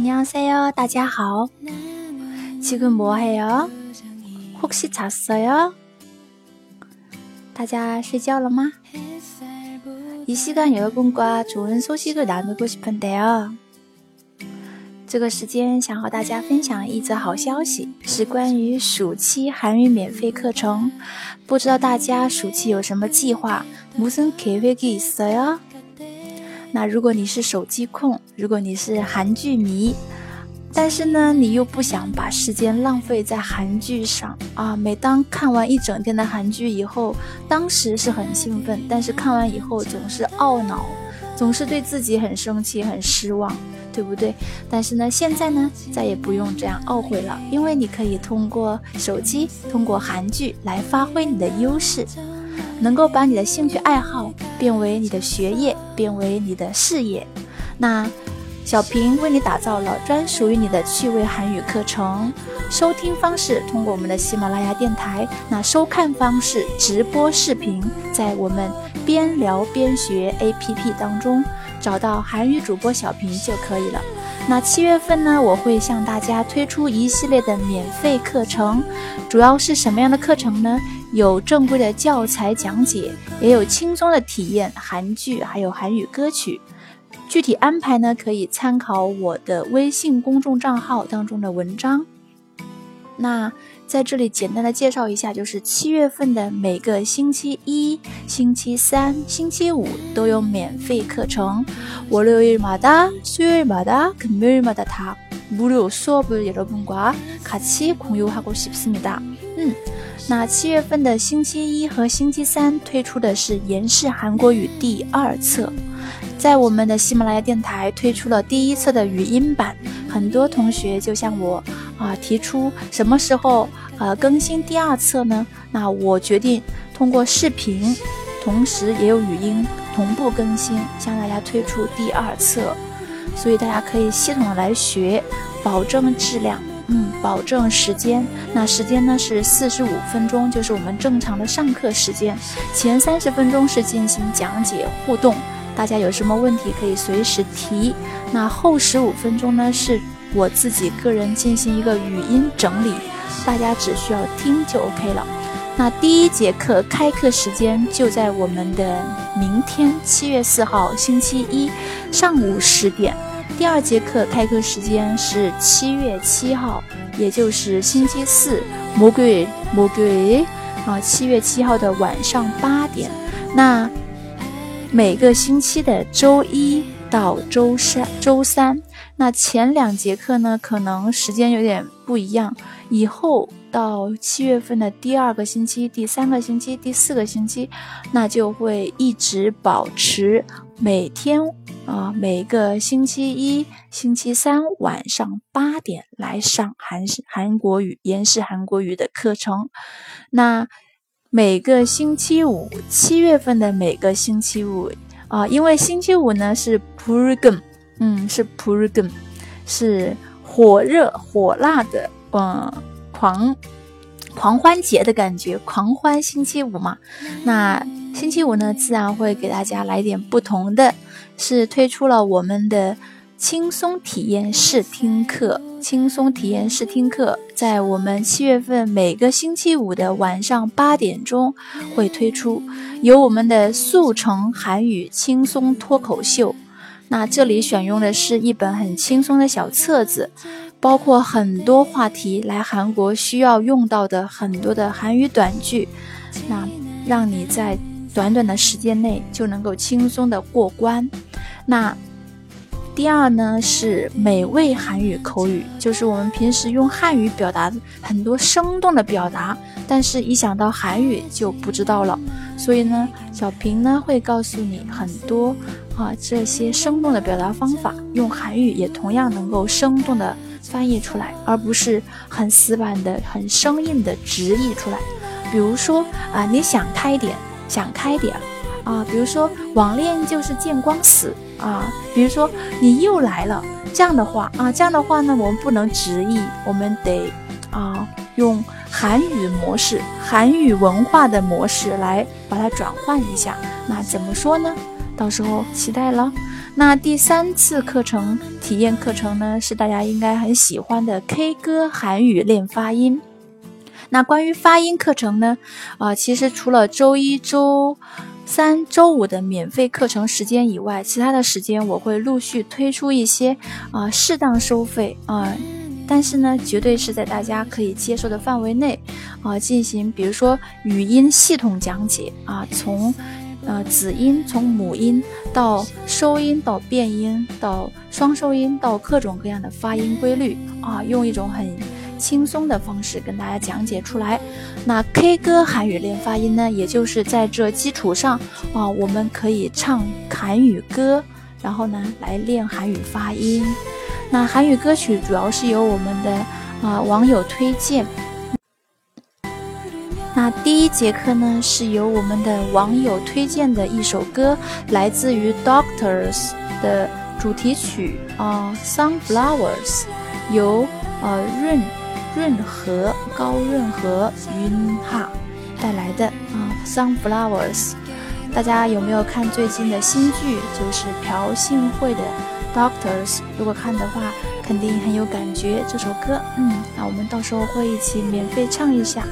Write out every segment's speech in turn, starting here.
안녕하세요大家好. 지금뭐해요 혹시잤어요大家睡觉了吗？이시간여러분과좋은소식을나누고싶은데요这个时间想和大家分享一则好消息，是关于暑期韩语免费课程。不知道大家暑期有什么计划？무슨계획이있어 요？ 那如果你是手机控，如果你是韩剧迷，但是呢，你又不想把时间浪费在韩剧上啊？每当看完一整天的韩剧以后，当时是很兴奋，但是看完以后总是懊恼，总是对自己很生气、很失望。对不对？但是呢，现在呢，再也不用这样懊悔了，因为你可以通过手机，通过韩剧来发挥你的优势，能够把你的兴趣爱好变为你的学业，变为你的事业。那小平为你打造了专属于你的趣味韩语课程，收听方式通过我们的喜马拉雅电台，那收看方式直播视频在我们边聊边学 APP 当中。找到韩语主播小平就可以了。那七月份呢，我会向大家推出一系列的免费课程，主要是什么样的课程呢？有正规的教材讲解，也有轻松的体验韩剧，还有韩语歌曲。具体安排呢，可以参考我的微信公众账号当中的文章。那。在这里简单的介绍一下，就是七月份的每个星期一、星期三、星期五都有免费课程。월요일마다수요일마다금요일마다다무료수업을여러분과같이공유하고싶습니다嗯， 那七月份的星期一和星期三推出的是延世韩国语第二册，在我们的喜马拉雅电台推出了第一册的语音版，很多同学就向我。啊，提出什么时候呃更新第二册呢？那我决定通过视频，同时也有语音同步更新，向大家推出第二册，所以大家可以系统的来学，保证质量，嗯，保证时间。那时间呢是四十五分钟，就是我们正常的上课时间。前三十分钟是进行讲解互动，大家有什么问题可以随时提。那后十五分钟呢是。我自己个人进行一个语音整理，大家只需要听就 OK 了。那第一节课开课时间就在我们的明天七月四号星期一上午十点。第二节课开课时间是七月七号，也就是星期四，魔鬼魔鬼啊，七月七号的晚上八点。那每个星期的周一到周三，周三。那前两节课呢，可能时间有点不一样。以后到七月份的第二个星期、第三个星期、第四个星期，那就会一直保持每天啊，每个星期一、星期三晚上八点来上韩式韩国语、延时韩国语的课程。那每个星期五，七月份的每个星期五啊，因为星期五呢是 Purgam。嗯，是 p u r g a m 是火热火辣的，嗯，狂狂欢节的感觉，狂欢星期五嘛。那星期五呢，自然会给大家来点不同的，是推出了我们的轻松体验试听课。轻松体验试听课在我们七月份每个星期五的晚上八点钟会推出，由我们的速成韩语轻松脱口秀。那这里选用的是一本很轻松的小册子，包括很多话题来韩国需要用到的很多的韩语短句，那让你在短短的时间内就能够轻松的过关。那第二呢是美味韩语口语，就是我们平时用汉语表达很多生动的表达，但是一想到韩语就不知道了。所以呢，小平呢会告诉你很多啊这些生动的表达方法，用韩语也同样能够生动的翻译出来，而不是很死板的、很生硬的直译出来。比如说啊，你想开点，想开点啊。比如说网恋就是见光死啊。比如说你又来了这样的话啊，这样的话呢，我们不能直译，我们得啊用。韩语模式，韩语文化的模式来把它转换一下，那怎么说呢？到时候期待了。那第三次课程体验课程呢，是大家应该很喜欢的 K 歌韩语练发音。那关于发音课程呢，啊，其实除了周一周三、周五的免费课程时间以外，其他的时间我会陆续推出一些啊适当收费。啊，但是呢，绝对是在大家可以接受的范围内啊进行，比如说语音系统讲解。啊，从。呃，子音从母音到收音到变音到双收音到各种各样的发音规律。啊，用一种很轻松的方式跟大家讲解出来。那 K 歌韩语练发音呢，也就是在这基础上啊，我们可以唱韩语歌，然后呢来练韩语发音。那韩语歌曲主要是由我们的啊网友推荐。那第一节课呢，是由我们的网友推荐的一首歌，来自于 Doctors 的主题曲啊，Sunflowers，由呃润润和高润和云哈带来的啊，Sunflowers。大家有没有看最近的新剧？就是朴信惠的 Doctors。如果看的话，肯定很有感觉这首歌。嗯，那我们到时候会一起免费唱一下。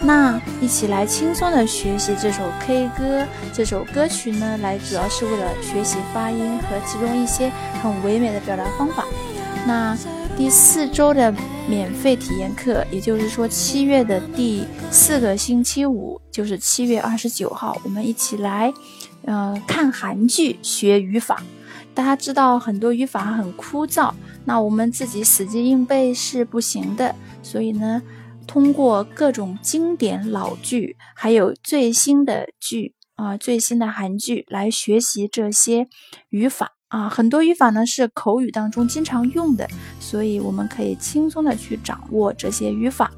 那一起来轻松的学习这首 K 歌，这首歌曲呢，来主要是为了学习发音和其中一些很唯美的表达方法。那第四周的免费体验课，也就是说七月的第四个星期五，就是七月二十九号，我们一起来，呃，看韩剧学语法。大家知道很多语法很枯燥，那我们自己死记硬背是不行的，所以呢。通过各种经典老剧，还有最新的剧啊，最新的韩剧来学习这些语法啊，很多语法呢是口语当中经常用的，所以我们可以轻松的去掌握这些语法。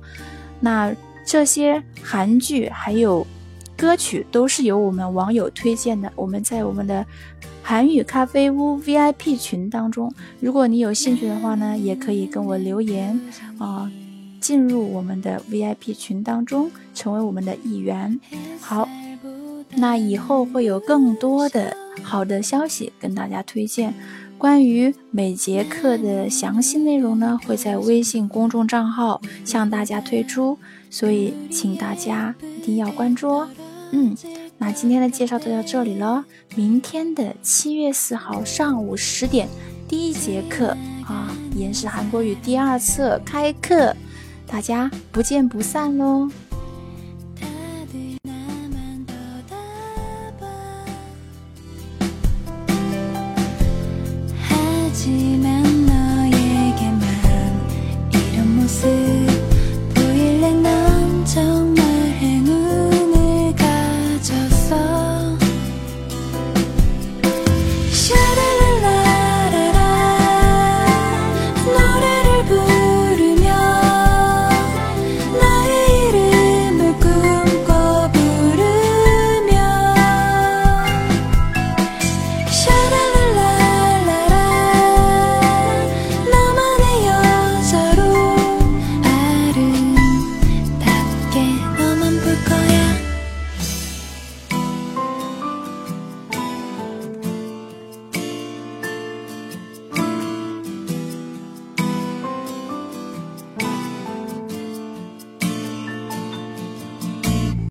那这些韩剧还有歌曲都是由我们网友推荐的，我们在我们的韩语咖啡屋 VIP 群当中，如果你有兴趣的话呢，也可以跟我留言啊。进入我们的 VIP 群当中，成为我们的一员。好，那以后会有更多的好的消息跟大家推荐。关于每节课的详细内容呢，会在微信公众账号向大家推出，所以请大家一定要关注哦。嗯，那今天的介绍就到这里了。明天的七月四号上午十点，第一节课啊，延时韩国语第二册开课。大家不见不散喽！